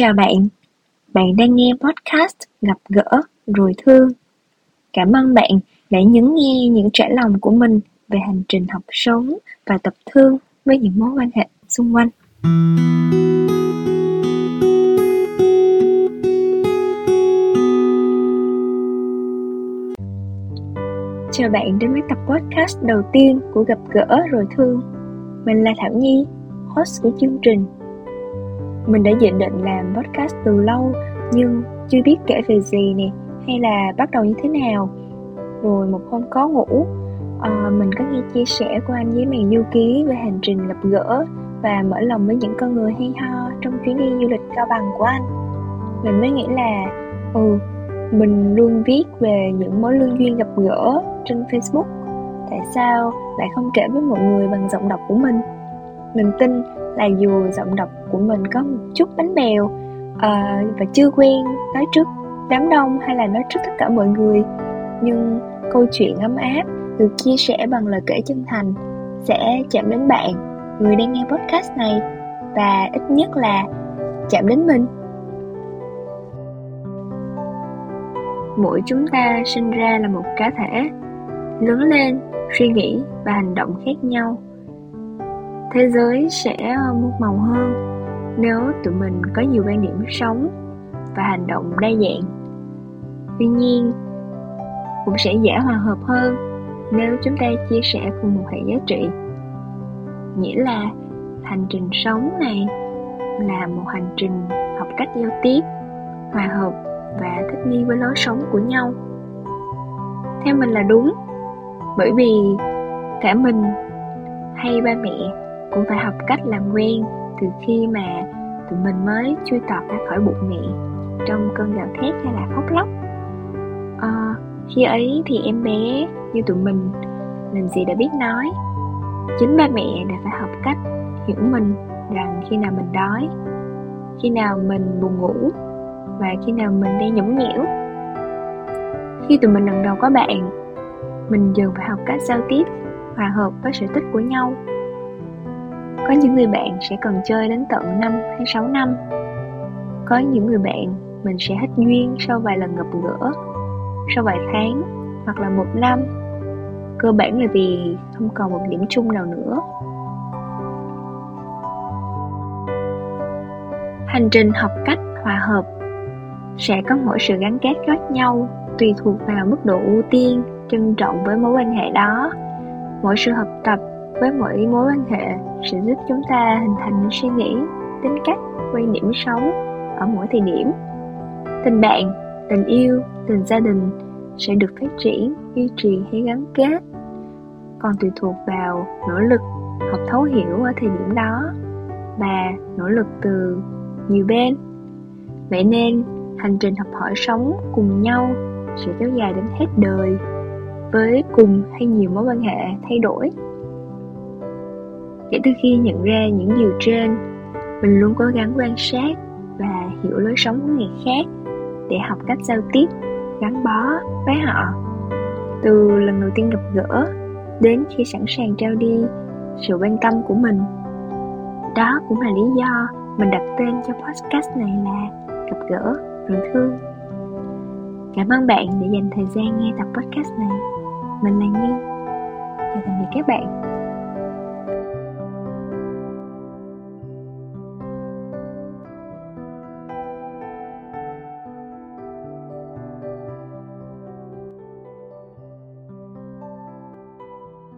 Chào bạn, bạn đang nghe podcast Gặp gỡ rồi thương. Cảm ơn bạn đã nhấn nghe những trải lòng của mình về hành trình học sống và tập thương với những mối quan hệ xung quanh. Chào bạn đến với tập podcast đầu tiên của Gặp gỡ rồi thương. Mình là Thảo Nhi, host của chương trình mình đã dự định làm podcast từ lâu nhưng chưa biết kể về gì nè hay là bắt đầu như thế nào. Rồi một hôm có ngủ à, mình có nghe chia sẻ của anh với màn du ký về hành trình gặp gỡ và mở lòng với những con người hay ho trong chuyến đi du lịch cao bằng của anh. Mình mới nghĩ là ừ mình luôn viết về những mối lương duyên gặp gỡ trên facebook. Tại sao lại không kể với mọi người bằng giọng đọc của mình? Mình tin là dù giọng đọc của mình có một chút bánh bèo uh, ờ, và chưa quen nói trước đám đông hay là nói trước tất cả mọi người. Nhưng câu chuyện ấm áp được chia sẻ bằng lời kể chân thành sẽ chạm đến bạn người đang nghe podcast này và ít nhất là chạm đến mình. Mỗi chúng ta sinh ra là một cá thể lớn lên suy nghĩ và hành động khác nhau. Thế giới sẽ muôn màu hơn nếu tụi mình có nhiều quan điểm sống và hành động đa dạng, tuy nhiên cũng sẽ dễ hòa hợp hơn nếu chúng ta chia sẻ cùng một hệ giá trị. Nghĩa là hành trình sống này là một hành trình học cách giao tiếp, hòa hợp và thích nghi với lối sống của nhau. Theo mình là đúng, bởi vì cả mình hay ba mẹ cũng phải học cách làm quen từ khi mà tụi mình mới chui tọt ra khỏi bụng mẹ trong cơn gào thét hay là khóc lóc. À, khi ấy thì em bé như tụi mình làm gì đã biết nói. Chính ba mẹ đã phải học cách hiểu mình rằng khi nào mình đói khi nào mình buồn ngủ và khi nào mình đang nhũng nhẽo. Khi tụi mình lần đầu có bạn mình dần phải học cách giao tiếp hòa hợp với sở thích của nhau có những người bạn sẽ cần chơi đến tận 5 hay 6 năm. Có những người bạn mình sẽ hết duyên sau vài lần gặp gỡ, Sau vài tháng hoặc là một năm. Cơ bản là vì không còn một điểm chung nào nữa. Hành trình học cách hòa hợp sẽ có mỗi sự gắn kết khác nhau, tùy thuộc vào mức độ ưu tiên, trân trọng với mối quan hệ đó. Mỗi sự học tập với mỗi mối quan hệ sẽ giúp chúng ta hình thành những suy nghĩ, tính cách, quan điểm sống ở mỗi thời điểm. Tình bạn, tình yêu, tình gia đình sẽ được phát triển, duy trì hay gắn kết. Còn tùy thuộc vào nỗ lực học thấu hiểu ở thời điểm đó và nỗ lực từ nhiều bên. Vậy nên, hành trình học hỏi sống cùng nhau sẽ kéo dài đến hết đời với cùng hay nhiều mối quan hệ thay đổi kể từ khi nhận ra những điều trên, mình luôn cố gắng quan sát và hiểu lối sống của người khác để học cách giao tiếp, gắn bó với họ. Từ lần đầu tiên gặp gỡ đến khi sẵn sàng trao đi sự quan tâm của mình, đó cũng là lý do mình đặt tên cho podcast này là gặp gỡ rồi thương. Cảm ơn bạn đã dành thời gian nghe tập podcast này. Mình là nhi. Chào tạm biệt các bạn.